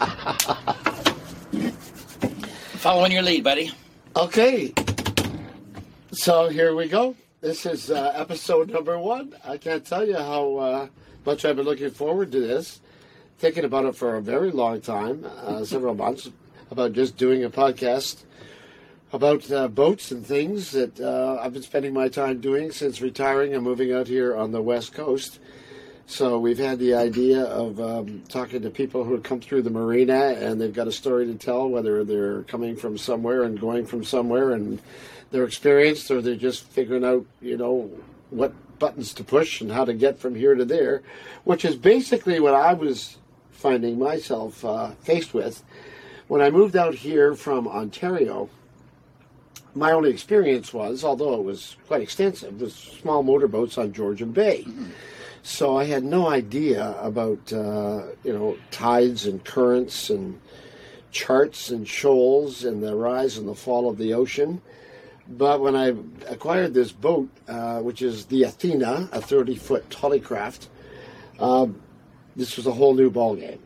Following your lead, buddy. Okay. So here we go. This is uh, episode number one. I can't tell you how uh, much I've been looking forward to this. Thinking about it for a very long time, uh, several months, about just doing a podcast about uh, boats and things that uh, I've been spending my time doing since retiring and moving out here on the west coast. So we've had the idea of um, talking to people who come through the marina and they've got a story to tell, whether they're coming from somewhere and going from somewhere and they're experienced or they're just figuring out, you know, what buttons to push and how to get from here to there, which is basically what I was finding myself uh, faced with when I moved out here from Ontario my only experience was, although it was quite extensive, was small motorboats on Georgian Bay. So I had no idea about uh, you know tides and currents and charts and shoals and the rise and the fall of the ocean. But when I acquired this boat, uh, which is the Athena, a 30 foot Tollycraft, um, this was a whole new ballgame.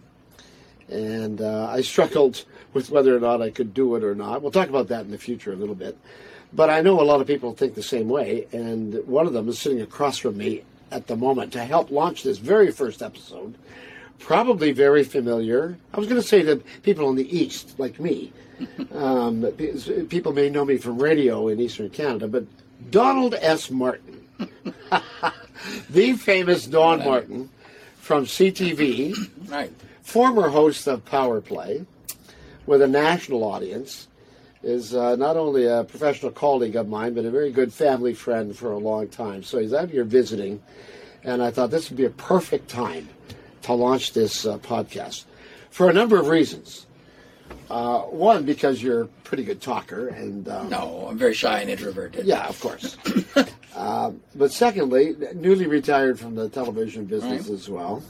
And uh, I struggled with whether or not I could do it or not. We'll talk about that in the future a little bit. But I know a lot of people think the same way, and one of them is sitting across from me at the moment to help launch this very first episode. Probably very familiar. I was going to say to people in the East, like me, um, people may know me from radio in Eastern Canada, but Donald S. Martin, the famous Don Martin from CTV, Right. former host of Power Play with a national audience, is uh, not only a professional colleague of mine, but a very good family friend for a long time. So he's out here visiting, and I thought this would be a perfect time to launch this uh, podcast for a number of reasons. Uh, one, because you're a pretty good talker, and um, No, I'm very shy and introverted. yeah, of course. um, but secondly, newly retired from the television business Right. as well.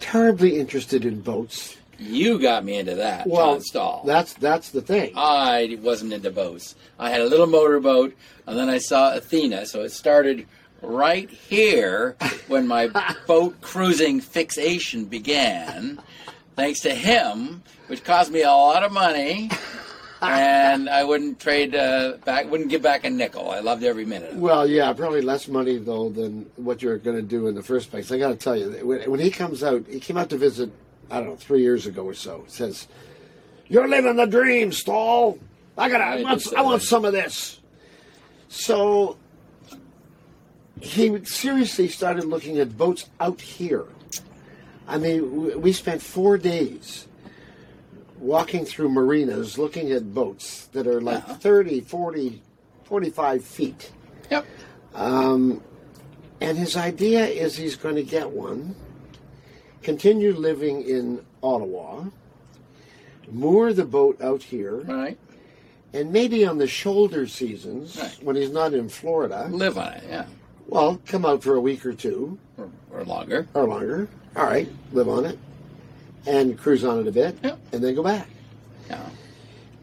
Terribly interested in boats. You got me into that, Well, John Stall. that's that's the thing. I wasn't into boats. I had a little motorboat, and then I saw Athena, so it started right here when my boat cruising fixation began, thanks to him, which cost me a lot of money. And I wouldn't trade uh, back, wouldn't give back a nickel. I loved every minute. of it. Well, yeah, probably less money though than what you're going to do in the first place. I got to tell you, when, when he comes out, he came out to visit. I don't know, three years ago or so. He says, "You're living the dream, Stall. I got. I I want. I want some of this." So he seriously started looking at boats out here. I mean, we spent four days walking through marinas looking at boats that are like Yeah. 30, 40, 45 feet. Yep. Um, and his idea is he's going to get one, continue living in Ottawa, moor the boat out here, Right. and maybe on the shoulder seasons, Right. when he's not in Florida, Live on it, yeah. well, come out for a week or two Or, or longer. or longer. All right, live on it, and cruise on it a bit, Yeah. and then go back. Yeah.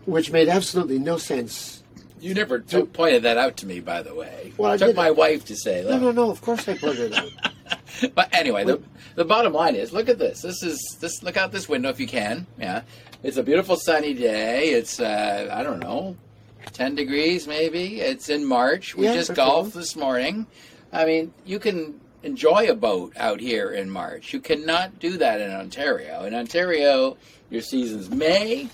Which made absolutely no sense. You never t- pointed that out to me, by the way. Well, I took my wife to say No, that. no, no. Of course I pointed it out. But anyway, the, the bottom line is, look at this. This is this. Look out this window if you can. Yeah, it's a beautiful sunny day. It's uh, I don't know, ten degrees maybe. It's in March. We Yeah, just golfed this morning. I mean, you can enjoy a boat out here in March. You cannot do that in Ontario. In Ontario, your season's May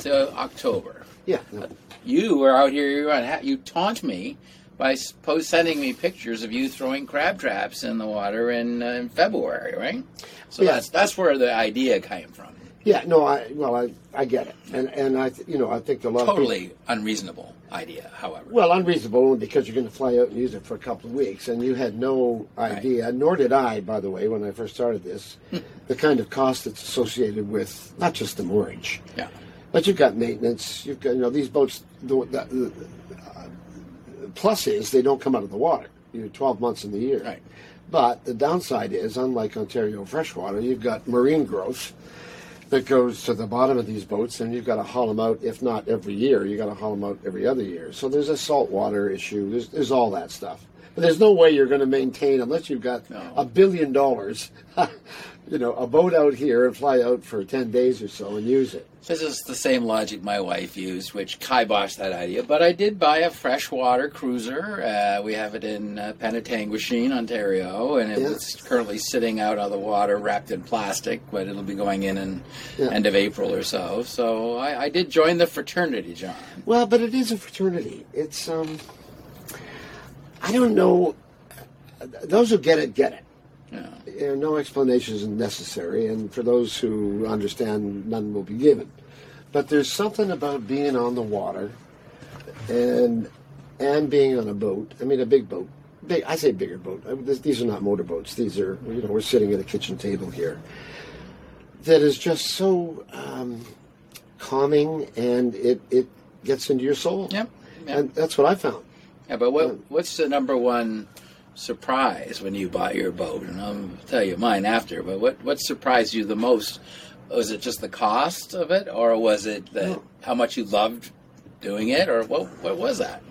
to October. Yeah. no. You were out here. You, you taunt me by suppose sending me pictures of you throwing crab traps in the water in, uh, in February, right? So Yeah. that's that's where the idea came from. Yeah. No. I. Well, I. I get it, and and I. th- You know, I think a lot of people. Totally unreasonable idea, however. Well, unreasonable because you're going to fly out and use it for a couple of weeks, and you had no idea, nor did I, by the way, when I first started this, the kind of cost that's associated with not just the moorage, yeah. but you've got maintenance. You've got you know these boats. The, the, the plus is they don't come out of the water. You're 12 months in the year. Right. But the downside is, unlike Ontario freshwater, you've got marine growth that goes to the bottom of these boats, and you've got to haul them out. If not every year, you got to haul them out every other year. So there's a saltwater issue. There's, there's all that stuff. But there's no way you're going to maintain unless you've got No. a billion dollars. you know, a boat out here and fly out for ten days or so and use it. This is the same logic my wife used, which kiboshed that idea. But I did buy a freshwater cruiser. Uh, we have it in uh, Penetanguishene, Ontario, and Yeah. it's currently sitting out on the water, wrapped in plastic. But it'll be going in in Yeah. end of April or so. So I, I did join the fraternity, John. Well, but it is a fraternity. It's um, I don't know. Those who get it get it. Yeah. No explanation is necessary, and for those who understand, none will be given. But there's something about being on the water, and and being on a boat. I mean, a big boat. Big, I say bigger boat. I- this- These are not motorboats. These are, you know, we're sitting at a kitchen table here. That is just so um, calming, and it it gets into your soul. Yep. Yep. And that's what I found. Yeah, but what what's the number one surprise when you bought your boat? And I'll tell you mine after. But what what surprised you the most? Was it just the cost of it, or was it that No. how much you loved doing it, or what what was that?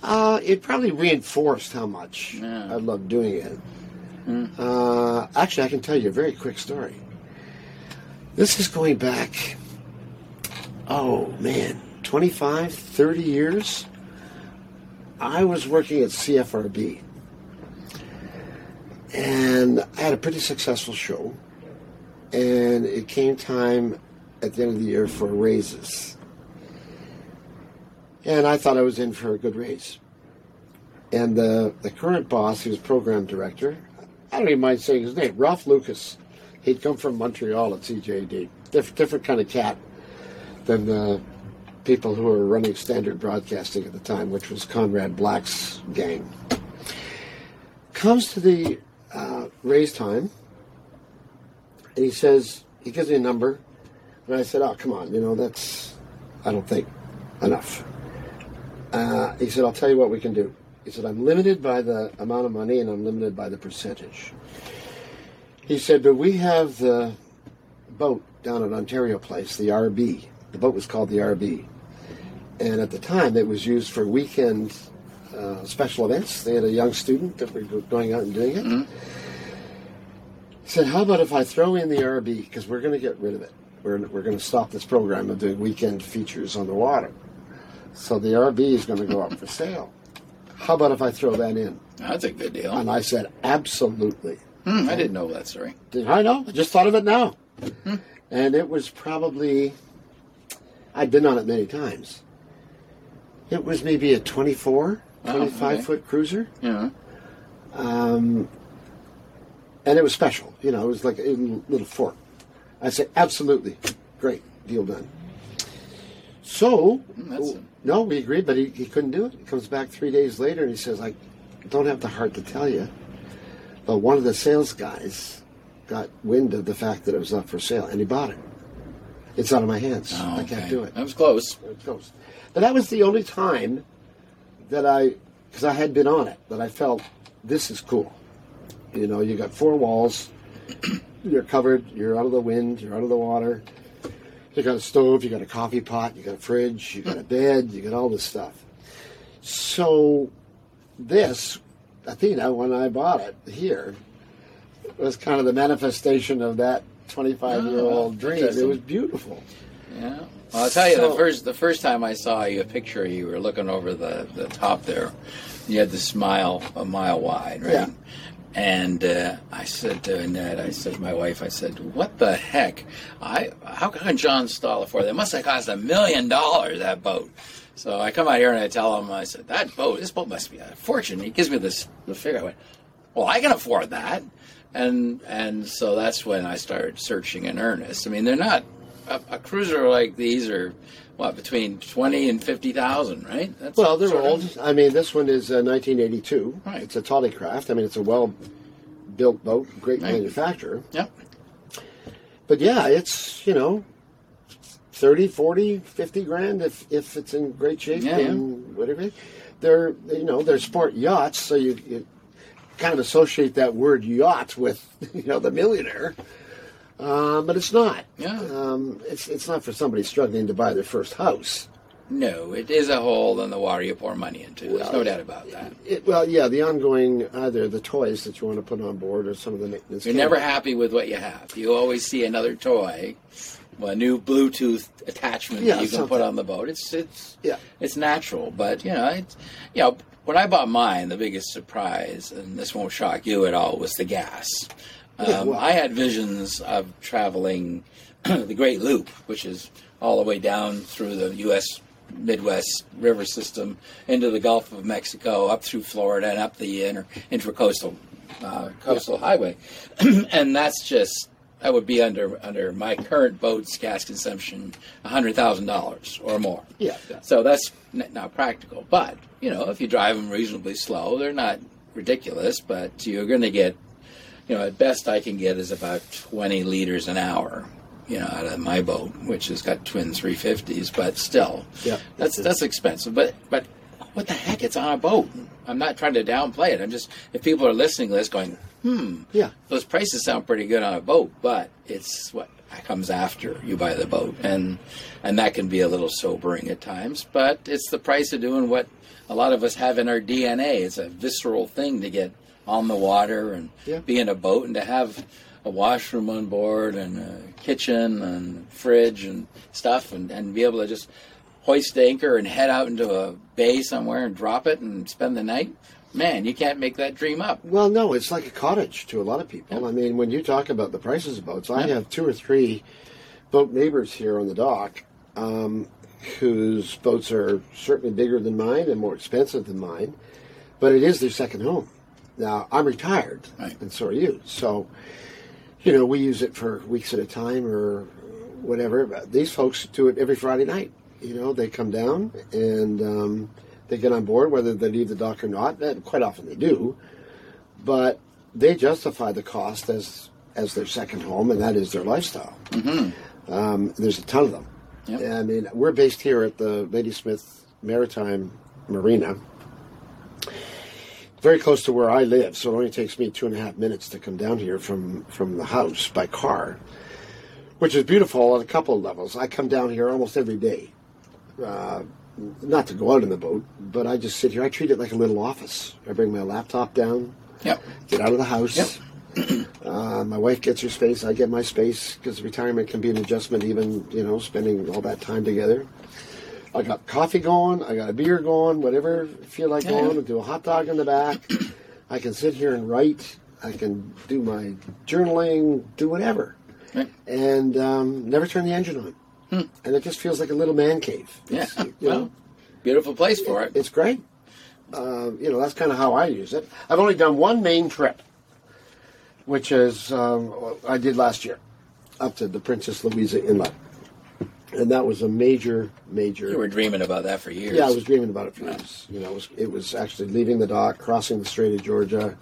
Uh, it probably reinforced how much Yeah. I love doing it. Uh, actually, I can tell you a very quick story. This is going back, oh man, 25, 30 years. I was working at CFRB. And I had a pretty successful show. And it came time at the end of the year for raises. And I thought I was in for a good raise. And the, the current boss, he was program director, I don't even mind saying his name, Ralph Lucas. He'd come from Montreal at CJAD. Diff- different kind of cat than the people who were running standard broadcasting at the time, which was Conrad Black's gang. Comes to the uh, raise time, and he says, he gives me a number, and I said, oh, come on, you know, that's, I don't think, enough. Uh, he said, I'll tell you what we can do. He said, I'm limited by the amount of money and I'm limited by the percentage. He said, but we have the boat down at Ontario Place, the RB. The boat was called the RB. And at the time, it was used for weekend uh, special events. They had a young student that was going out and doing it. He said, how about if I throw in the RB, because we're going to get rid of it. We're, we're going to stop this program of doing weekend features on the water. So the RB is going to go up for sale. How about if I throw that in? That's a good deal. And I said, absolutely. Hmm, I didn't know that story. Did I know? I just thought of it now. And it was probably, I'd been on it many times. It was maybe a 24, Oh, 25 okay. foot cruiser. Yeah. Um, and it was special. You know, it was like a little fort. I said, absolutely. Great. Deal done. So, that's no, we agreed, but he, he couldn't do it. He comes back three days later and he says, I don't have the heart to tell you, but one of the sales guys got wind of the fact that it was up for sale and he bought it. It's out of my hands. Oh, I can't do it. That was close. It goes. But that was the only time that I, because I had been on it, that I felt this is cool. You know, you got four walls, you're covered, you're out of the wind, you're out of the water. You got a stove, you got a coffee pot, you got a fridge, you got a bed, you got all this stuff. So, this, Athena, when I bought it here, was kind of the manifestation of that 25 year Oh, old dream. It was beautiful. Yeah. Well, I'll tell you, the first the first time I saw you, a picture, of you were looking over the, the top there. You had the smile a mile wide, right? Yeah. And uh, I said to Annette, I said to my wife, I said, "What the heck? I how can John stall it for? That must have cost a million dollars that boat." So I come out here and I tell him, I said, "That boat, this boat must be a fortune." He gives me this the figure. I went, "Well, I can afford that." And and so that's when I started searching in earnest. I mean, they're not a, a cruiser like these are what between twenty and fifty thousand, right? That's Well, they're sort of- old. I mean, this one is uh, 1982. Right. It's a Tollycraft. I mean, it's a well-built boat, great Right. manufacturer. Yep. But yeah, it's, you know, 30, 40, 50 grand if, if it's in great shape Yeah, yeah. and whatever. They're, you know, they're sport yachts, so you, you kind of associate that word yacht with, you know, the millionaire. Uh, but it's not. Yeah. Um, it's, it's not for somebody struggling to buy their first house. No, it is a hole in the water you pour money into. There's no Well, doubt about that. It, well, yeah, the ongoing either the toys that you want to put on board or some of the maintenance. You're never happy with what you have. You always see another toy, a new Bluetooth attachment Yeah, that you can something. put on the boat. It's it's Yeah. it's natural, but you know, it's you know, when I bought mine, the biggest surprise, and this won't shock you at all, was the gas. Yeah, Um, I had visions of traveling the Great Loop, which is all the way down through the U.S. Midwest river system into the Gulf of Mexico, up through Florida, and up the inter, intracoastal uh, coastal highway, and that's just that would be under under my current boat's gas consumption, hundred thousand dollars or more. Yeah, yeah. So that's n- not practical. But you know, if you drive them reasonably slow, they're not ridiculous. But you're going to get, you know, at best I can get is about 20 liters an hour. You know, out of my boat, which has got twin 350s, but still, Yeah. that's that's expensive. But but what the heck? It's on a boat. I'm not trying to downplay it. I'm just if people are listening to this, going, hmm, Yeah. those prices sound pretty good on a boat, but it's what comes after you buy the boat, and and that can be a little sobering at times. But it's the price of doing what a lot of us have in our DNA. It's a visceral thing to get on the water and Yeah. be in a boat and to have a washroom on board and a kitchen and fridge and stuff, and, and be able to just hoist anchor and head out into a bay somewhere and drop it and spend the night. Man, you can't make that dream up. Well, no, it's like a cottage to a lot of people. I mean, when you talk about the prices of boats, I have two or three boat neighbors here on the dock um, whose boats are certainly bigger than mine and more expensive than mine, but it is their second home. Now, I'm retired, Right. and so are you. So, you know, we use it for weeks at a time or whatever. But these folks do it every Friday night. You know, they come down and um, they get on board, whether they leave the dock or not. And quite often they do, but they justify the cost as as their second home, and that is their lifestyle. Mm-hmm. Um, there's a ton of them. Yep. I mean, we're based here at the Ladysmith Maritime Marina, very close to where I live. So it only takes me two and a half minutes to come down here from from the house by car, which is beautiful on a couple of levels. I come down here almost every day, uh, not to go out in the boat, but I just sit here. I treat it like a little office. I bring my laptop down, Yep. get out of the house. Uh, my wife gets her space. I get my space because retirement can be an adjustment, even you know, spending all that time together. I got coffee going. I got a beer going. Whatever I feel like Yeah. going. I'll do a hot dog in the back. I can sit here and write. I can do my journaling. Do whatever, Right. and um, never turn the engine on. And it just feels like a little man cave. Hmm. Yeah. You Well, know, beautiful place for it. it's great. Um, you know, that's kind of how I use it. I've only done one main trip, which is um, I did last year, up to the Princess Louisa Inlet, and that was a major, major. You were dreaming about that for years. yeah, I was dreaming about it for years. You know, it was, it was actually leaving the dock, crossing the Strait of Georgia,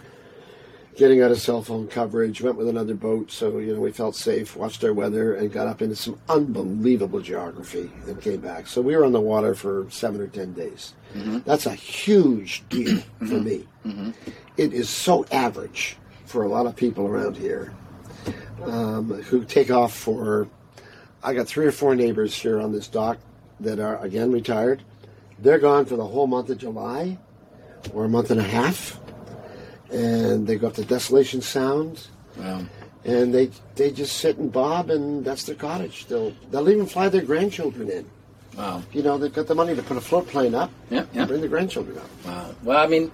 getting out of cell phone coverage, went with another boat, so you know we felt safe, watched our weather, and got up into some unbelievable geography and came back. So we were on the water for seven or ten days. Mm-hmm. That's a huge deal for me. Mm-hmm. Mm-hmm. It is so average for a lot of people around here um, who take off for. I got three or four neighbors here on this dock that are again retired. They're gone for the whole month of July or a month and a half, and they go up to Desolation Sound, Wow. and they they just sit and bob, and that's their cottage. They'll they'll even fly their grandchildren in. Wow. You know, they've got the money to put a float plane up, Yeah, yeah. bring the grandchildren up. Wow. Well, I mean,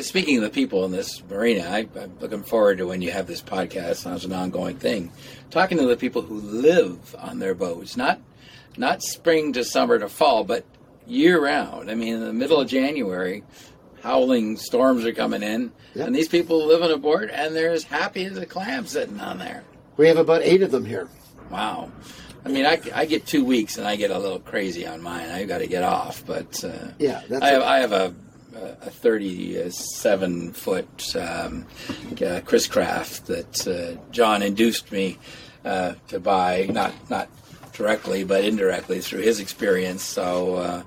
speaking of the people in this marina, I, I'm looking forward to when you have this podcast as an ongoing thing, talking to the people who live on their boats, not not spring to summer to fall, but year round. I mean, in the middle of January, howling storms are coming in, Yep. and these people live on a board, and they're as happy as a clam sitting on there. We have about eight of them here. Wow. I mean, I, I get two weeks and I get a little crazy on mine. I've got to get off, but uh, Yeah, that's I have. I have a a 37 foot um, uh, Chris Craft that uh, John induced me uh, to buy. Not not directly, but indirectly through his experience. So uh,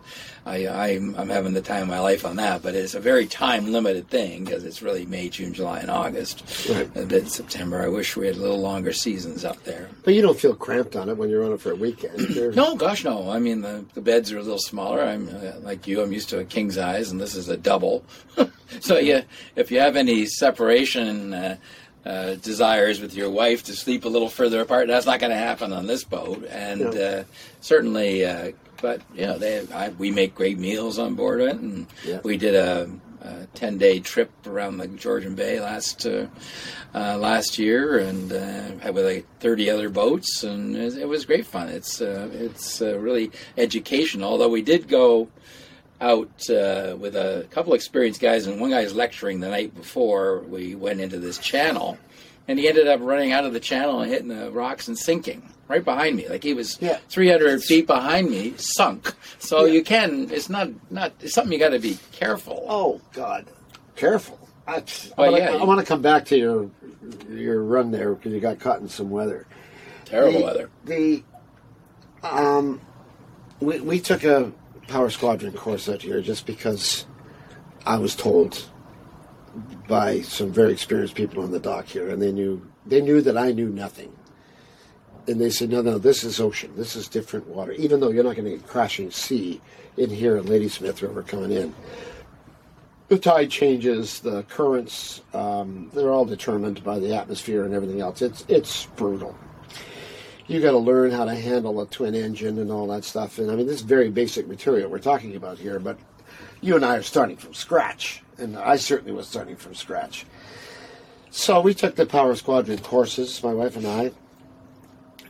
I, I'm, I'm having the time of my life on that. But it's a very time limited thing because it's really May, June, July, and August. Right. And then September. I wish we had a little longer seasons up there. But you don't feel cramped on it when you're on it for a weekend. No, gosh, no. I mean, the, the beds are a little smaller. I'm uh, like you. I'm used to a king size, and this is a double. so, yeah, if you have any separation uh, uh, desires with your wife to sleep a little further apart, that's not going to happen on this boat. And No. uh, certainly, uh, but you know, they I, we make great meals on board it, and Yeah. we did a. a 10 day trip around the Georgian Bay last uh, uh, last year and uh, had with like 30 other boats and it, it was great fun. It's uh, it's uh, really educational. Although we did go out uh, with a couple experienced guys and one guy's lecturing the night before we went into this channel and he ended up running out of the channel and hitting the rocks and sinking right behind me like he was Yeah. 300 feet behind me sunk so Yeah. you can it's not not it's something you got to be careful Oh God, careful! I, I wanna- yeah, I you- want to come back to your your run there because you got caught in some weather. terrible the, weather The um, we we took a power squadron course out here just because I was told by some very experienced people on the dock here, and they knew they knew that I knew nothing. And they said, "No, no, this is ocean. This is different water. Even though you're not going to get crashing sea in here at Ladysmith River coming in, the tide changes, the currents, um, they're all determined by the atmosphere and everything else. It's it's brutal. You got to learn how to handle a twin engine and all that stuff. And I mean, this is very basic material we're talking about here, but you and I are starting from scratch, and I certainly was starting from scratch. So we took the Power Squadron courses, my wife and I,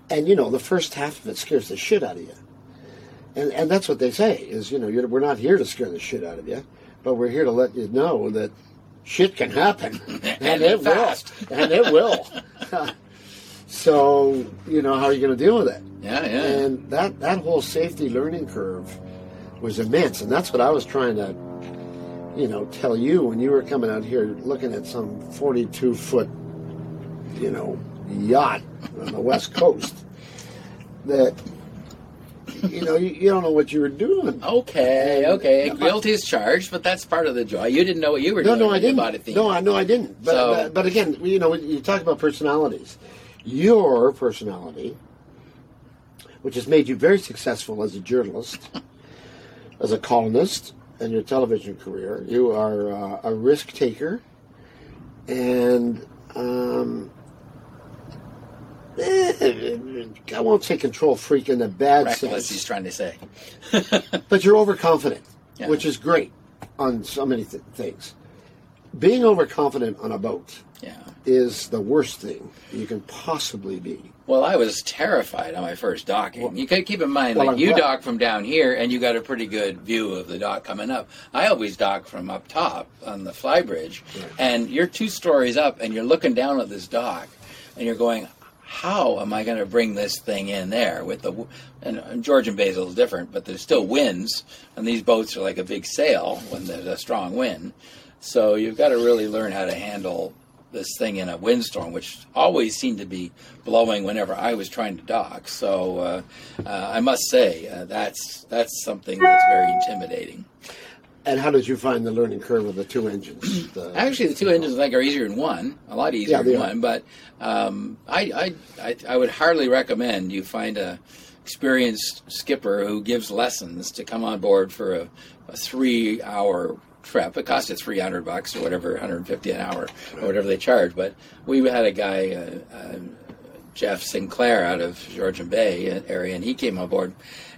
and you know, the first half of it scares the shit out of you. And, and that's what they say is, you know, you're, we're not here to scare the shit out of you, but we're here to let you know that shit can happen, and it will, and it will. so, you know, how are you going to deal with it? yeah yeah And that that whole safety learning curve was immense, and that's what I was trying to, you know, tell you when you were coming out here looking at some forty-two foot, you know, yacht on the west coast. That you know you, you don't know what you were doing. Okay, okay. No, Guilty is charged, but that's part of the joy. You didn't know what you were No, doing. no, I didn't. No, I no, I didn't. But, So- but but again, you know, you talk about personalities. Your personality, which has made you very successful as a journalist, as a columnist, and your television career, you are uh, a risk taker, and um, eh, I won't say control freak in the bad Reckless, sense he's trying to say. but you're overconfident, Yeah. which is great on so many th- things. Being overconfident on a boat Yeah. is the worst thing you can possibly be. Well, I was terrified on my first docking. you could keep in mind, Well, like I'm you glad- dock from down here, and you got a pretty good view of the dock coming up. I always dock from up top on the flybridge, Right. and you're two stories up, and you're looking down at this dock, and you're going, "How am I going to bring this thing in there with the?" And, and Georgian Bay is a little different, but there's still winds, and these boats are like a big sail when there's a strong wind. So you've got to really learn how to handle this thing in a windstorm, which always seemed to be blowing whenever I was trying to dock. So uh, uh, I must say uh, that's that's something that's very intimidating. And how did you find the learning curve of the two engines? The- Actually, the two engines I think are easier in one, a lot easier Yeah, in one. But um, I, I, I I would hardly recommend you find a experienced skipper who gives lessons to come on board for a, a three hour trip. It you three hundred bucks or whatever, one hundred and fifty an hour or whatever they charge. But we had a guy. Uh, uh, Jeff Sinclair out of Georgian Bay area, and he came on board.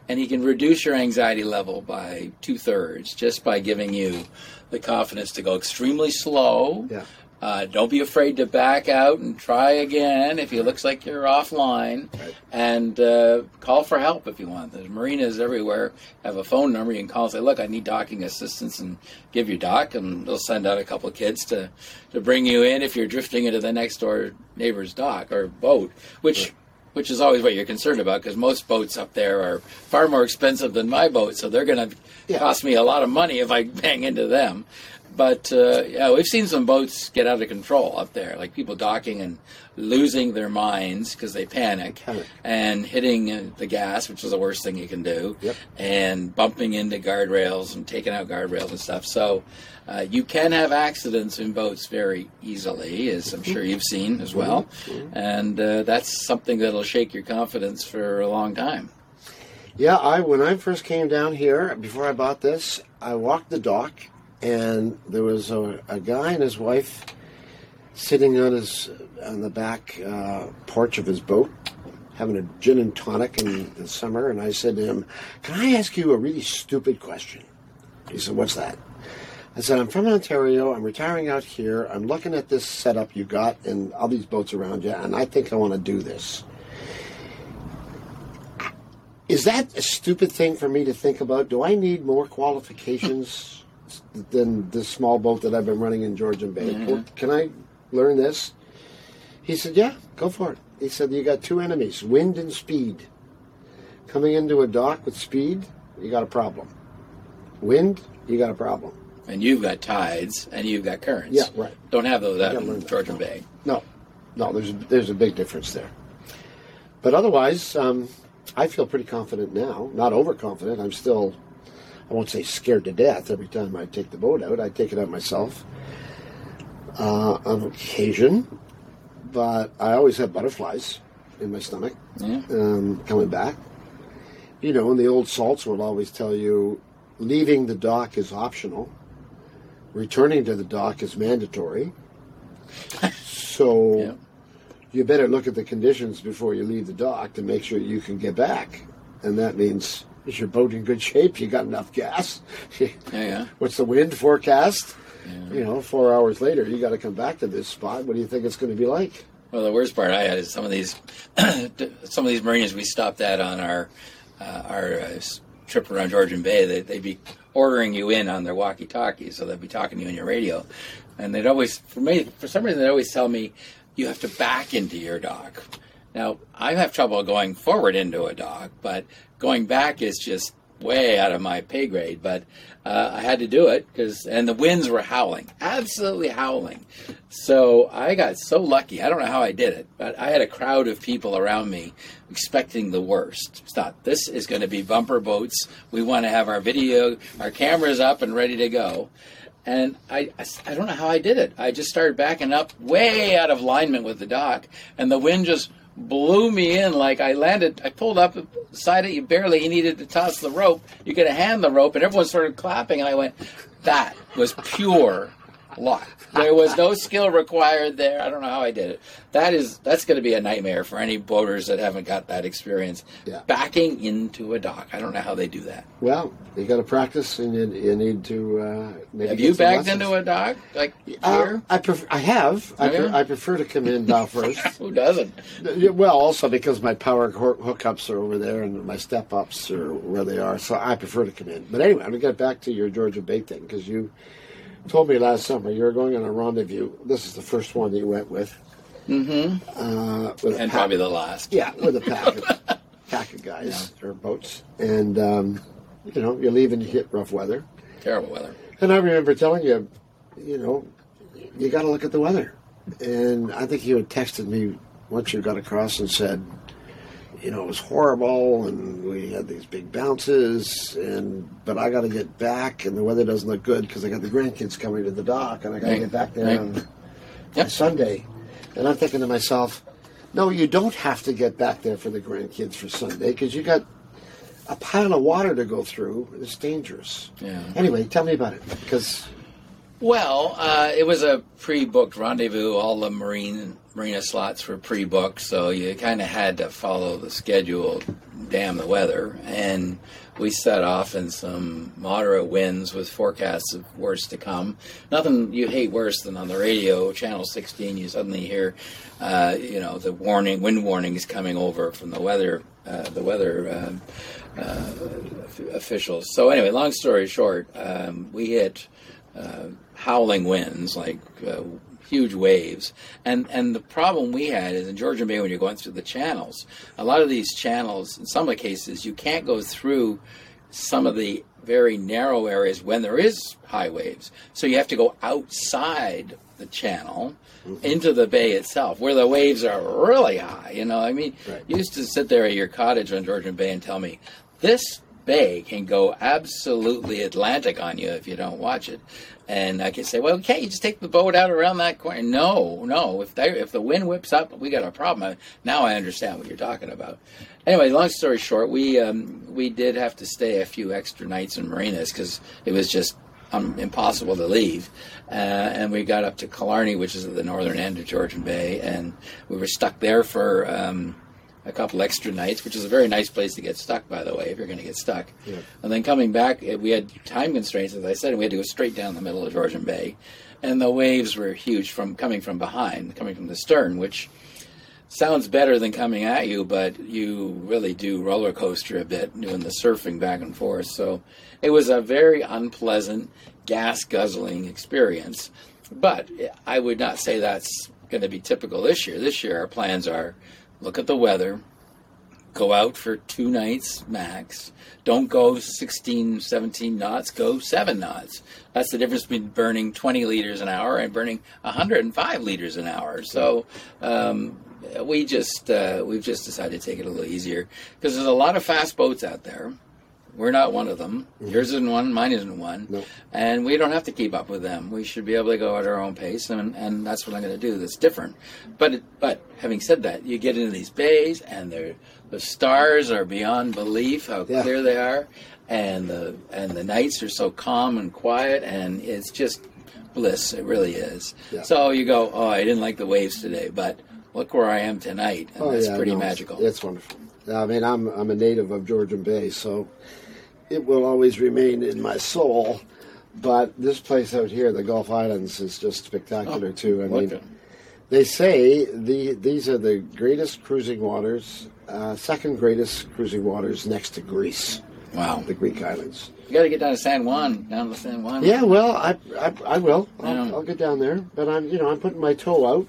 And he can reduce your anxiety level by two thirds just by giving you the confidence to go extremely slow. Yeah. Uh, don't be afraid to back out and try again if it looks like you're offline, Right. and uh, call for help if you want. There's marinas everywhere have a phone number you can call and say, "Look, I need docking assistance," and give your dock, and they'll send out a couple of kids to to bring you in if you're drifting into the next door neighbor's dock or boat, which. Which is always what you're concerned about because most boats up there are far more expensive than my boat, so they're going to Yeah. cost me a lot of money if I bang into them. But uh, yeah, we've seen some boats get out of control up there, like people docking and losing their minds because they panic Panic. and hitting uh, the gas, which is the worst thing you can do, Yep. and bumping into guardrails and taking out guardrails and stuff. So uh, you can have accidents in boats very easily, as I'm sure you've seen as well, and uh, that's something that'll shake your confidence for a long time. Yeah, I when I first came down here before I bought this, I walked the dock, and there was a, a guy and his wife sitting on his on the back uh, porch of his boat, having a gin and tonic in the summer. And I said to him, "Can I ask you a really stupid question?" He said, "What's that?" I said, "I'm from Ontario. I'm retiring out here. I'm looking at this setup you got and all these boats around you, and I think I want to do this." Is that a stupid thing for me to think about? Do I need more qualifications than this small boat that I've been running in Georgian Bay? Well, Can I learn this? He said, Yeah, go for it. He said, You got two enemies wind and speed. Coming into a dock with speed, you got a problem. Wind, you got a problem. And you've got tides and you've got currents. Yeah, right. Don't have those out in that. Georgian Bay. No, no, there's there's a big difference there. But otherwise, um, I feel pretty confident now. Not overconfident. I'm still, I won't say scared to death every time I take the boat out. I take it out myself uh, on occasion, but I always have butterflies in my stomach Yeah. um, coming back. You know, and the old salts will always tell you leaving the dock is optional, returning to the dock is mandatory. So Yeah. you better look at the conditions before you leave the dock to make sure you can get back. And that means is your boat in good shape? You got enough gas? Yeah, yeah. What's the wind forecast? You know, four hours later, you got to come back to this spot. What do you think it's going to be like? Well, the worst part I had is some of these, some of these marinas we stopped at on our uh, our uh, trip around Georgian Bay. They, they'd be ordering you in on their walkie-talkie, so they'd be talking to you on your radio, and they'd always, for me, for some reason, they'd always tell me you have to back into your dock. Now I have trouble going forward into a dock, but going back is just way out of my pay grade. But uh, I had to do it because, and the winds were howling, absolutely howling. So I got so lucky. I don't know how I did it, but I had a crowd of people around me expecting the worst. Thought this is going to be bumper boats. We want to have our video, our cameras up and ready to go. And I, I, I don't know how I did it. I just started backing up way out of alignment with the dock, and the wind just blew me in like I landed. I pulled up beside it. You barely needed to toss the rope. You could hand the rope, and everyone started clapping. And I went, "That was pure luck. There was no skill required there. I don't know how I did it. That is that's going to be a nightmare for any boaters that haven't got that experience. Yeah. Backing into a dock. I don't know how they do that. Well, you got to practice, and you, you need to. Uh, maybe Have you backed lessons. into a dock like Uh, here? I prefer. I have. I, pre- I prefer to come in bow first. Who doesn't? Well, also because my power hookups are over there and my step ups are where they are, so I prefer to come in. But anyway, I'm gonna get back to your Georgian Bay thing because you told me last summer you were going on a rendezvous. This is the first one that you went with. Mm-hmm. Uh, with And pack- probably the last. yeah, with a pack of, pack of guys or boats, and um, you know you leave and you hit rough weather. Terrible weather. And I remember telling you, you know, you got to look at the weather. And I think you had texted me once you got across and said, you know, it was horrible, and we had these big bounces, and but I got to get back, and the weather doesn't look good because I got the grandkids coming to the dock, and I got to Right. get back there Right. on, Yep. on Sunday. And I'm thinking to myself, no, you don't have to get back there for the grandkids for Sunday because you got a pile of water to go through. It's dangerous. Yeah. Anyway, tell me about it because Well, uh, it was a pre-booked rendezvous. All the marine marina slots were pre-booked, so you kind of had to follow the schedule. Damn the weather, and we set off in some moderate winds with forecasts of worse to come. Nothing you hate worse than on the radio, channel 16. You suddenly hear, uh, you know, the warning, wind warning is coming over from the weather, uh, the weather. Um, uh, officials. So anyway, long story short, um, we hit uh, howling winds, like uh, huge waves, and and the problem we had is in Georgian Bay when you're going through the channels, a lot of these channels, in some of the cases, you can't go through some of the very narrow areas when there is high waves. So you have to go outside the channel into the bay itself where the waves are really high. You know, I mean, Right. you used to sit there at your cottage on Georgian Bay and tell me this bay can go absolutely Atlantic on you if you don't watch it. And I can say, well, can't you just take the boat out around that corner? No, no. If they, if the wind whips up, we got a problem. Now I understand what you're talking about. Anyway, long story short, we um, we did have to stay a few extra nights in marinas because it was just um, impossible to leave. Uh, and we got up to Killarney, which is at the northern end of Georgian Bay, and we were stuck there for um, a couple extra nights, which is a very nice place to get stuck, by the way, if you're going to get stuck. Yeah. And then coming back, we had time constraints, as I said, and we had to go straight down the middle of Georgian Bay. And the waves were huge from coming from behind, coming from the stern, which sounds better than coming at you, but you really do roller coaster a bit doing the surfing back and forth. So it was a very unpleasant, gas guzzling experience. But I would not say that's going to be typical this year. This year, our plans are look at the weather, go out for two nights max. Don't go 16, 17 knots, go seven knots. That's the difference between burning 20 liters an hour and burning 105 liters an hour. So um, we just uh, we've just decided to take it a little easier because there's a lot of fast boats out there. We're not one of them. Mm-hmm. Yours isn't one. Mine isn't one. And we don't have to keep up with them. We should be able to go at our own pace, and, and that's what I'm going to do. That's different. But it, but having said that, you get into these bays, and they're, the stars are beyond belief how Yeah. clear they are, and the and the nights are so calm and quiet, and it's just bliss. It really is. Yeah. So you go, oh, I didn't like the waves today, but look where I am tonight, and oh, that's pretty Oh, no, magical. It's wonderful. I mean, I'm I'm a native of Georgian Bay, so it will always remain in my soul. But this place out here, the Gulf Islands, is just spectacular too. I mean, they say the these are the greatest cruising waters, uh, second greatest cruising waters next to Greece, wow. the Greek islands. You got to get down to San Juan, down to San Juan. Yeah, well, I I, I will. I'll, Yeah. I'll get down there, but I'm you know I'm putting my toe out.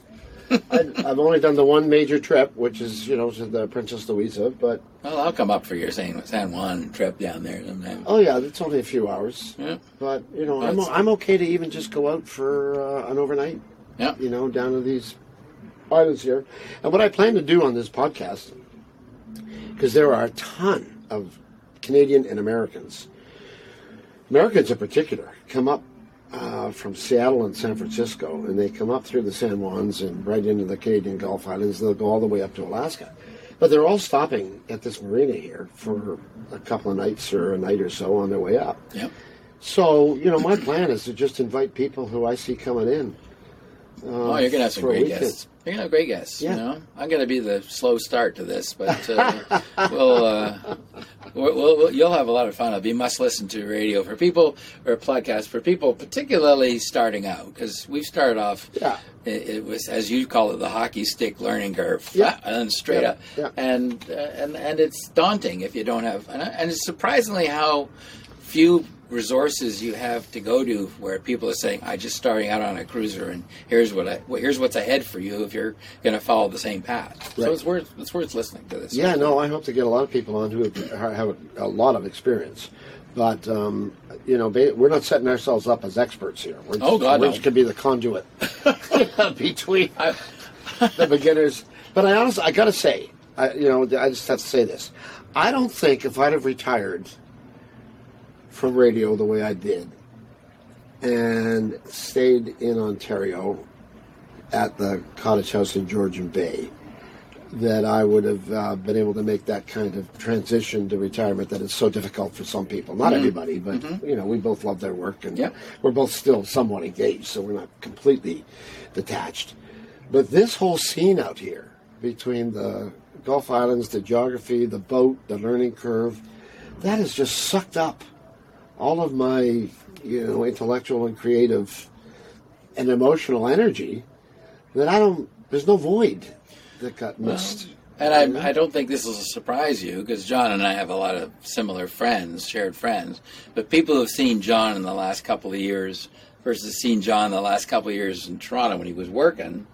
I, I've only done the one major trip, which is you know to the Princess Louisa, but Well, I'll come up for your San, San Juan trip down there sometime. oh yeah, it's only a few hours. Yeah. But you know, I'm I'm okay to even just go out for uh, an overnight. Yeah. You know, down to these islands here, and what I plan to do on this podcast, because there are a ton of Canadian and Americans, Americans in particular, come up uh, from Seattle and San Francisco, and they come up through the San Juans and right into the Canadian Gulf Islands. They'll go all the way up to Alaska, but they're all stopping at this marina here for a couple of nights or a night or so on their way up. Yep. So, you know, my plan is to just invite people who I see coming in. Uh, Oh, you're gonna have some great weekend. guests. You're gonna have great guests. Yeah. You know, I'm gonna be the slow start to this, but uh, we'll, uh, we'll, we'll, we'll- you'll have a lot of fun. It'll be must listen to radio for people or podcast for people, particularly starting out, because we've started off. Yeah. It, it was as you call it, the hockey stick learning curve. Yeah. And straight Yeah, up. yeah. And uh, and and it's daunting if you don't have. And, and it's surprisingly how few resources you have to go to where people are saying, "I just starting out on a cruiser, and here's what I well, here's what's ahead for you if you're going to follow the same path." So it's worth it's worth listening to this. Yeah, no, I hope to get a lot of people on who have, a, lot of experience. But, um, you know, we're not setting ourselves up as experts here. We're Oh, God, We're no. just going to be the conduit between I, the beginners. But I honestly, I got to say, I, you know, I just have to say this. I don't think if I'd have retired from radio the way I did and stayed in Ontario at the cottage house in Georgian Bay, that I would have uh, been able to make that kind of transition to retirement that is so difficult for some people. Not everybody, but you know, we both love their work and Yep. we're both still somewhat engaged, so we're not completely detached. But this whole scene out here between the Gulf Islands, the geography, the boat, the learning curve, that has just sucked up all of my, you know, intellectual and creative and emotional energy that I don't, there's no void that got missed. and I, mm-hmm. I don't think this will surprise you because John and I have a lot of similar friends, shared friends. But people who have seen John in the last couple of years versus seen John the last couple of years in Toronto when he was working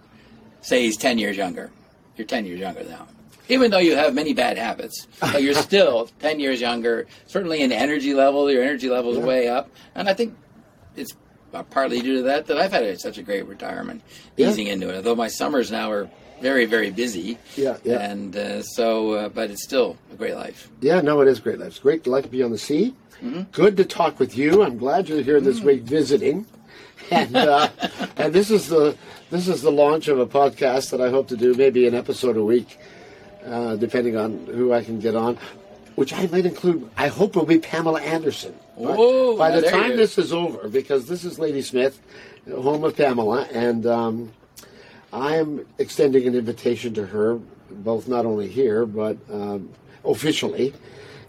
say he's ten years younger. You're ten years younger now. Even though you have many bad habits, but you're still 10 years younger. Certainly in energy level, your energy level is Yeah. way up. And I think it's partly due to that that I've had such a great retirement, Yeah. easing into it. Although my summers now are very, very busy. Yeah, yeah. And uh, so, uh, but it's still a great life. Yeah, no, it is a great life. It's great life to be on the sea. Mm-hmm. Good to talk with you. I'm glad you're here Mm. this week visiting, and uh, and this is the this is the launch of a podcast that I hope to do maybe an episode a week, uh, depending on who I can get on, which I might include. I hope will be Pamela Anderson. By- Whoa, by the time this is over, because this is Ladysmith, home of Pamela, and. Um, I am extending an invitation to her, both not only here but um, officially,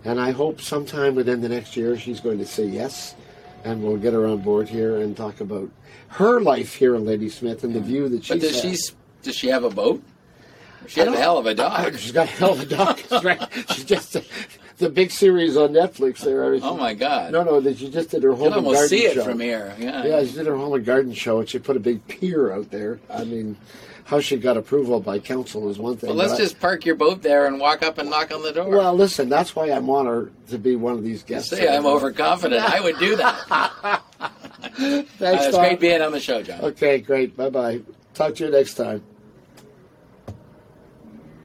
and I hope sometime within the next year she's going to say yes, and we'll get her on board here and talk about her life here in Ladysmith and the view that she's. But does had. she does she have a boat? She has a hell of a dog. She's got a hell of a dog. Right. She's just the big series on Netflix there. Oh my God! No, no, that she just did her home you can and almost garden see it show. from here. Yeah. Yeah, she did her home and garden show, and she put a big pier out there. I mean, how she got approval by council is one thing. Well, let's but I- just park your boat there and walk up and knock on the door. Well, listen, that's why I'm honored to be one of these guests. Say I'm overconfident. I would do that. Thanks, Uh, it's Tom. great being on the show, John. Okay, great. Bye bye. Talk to you next time.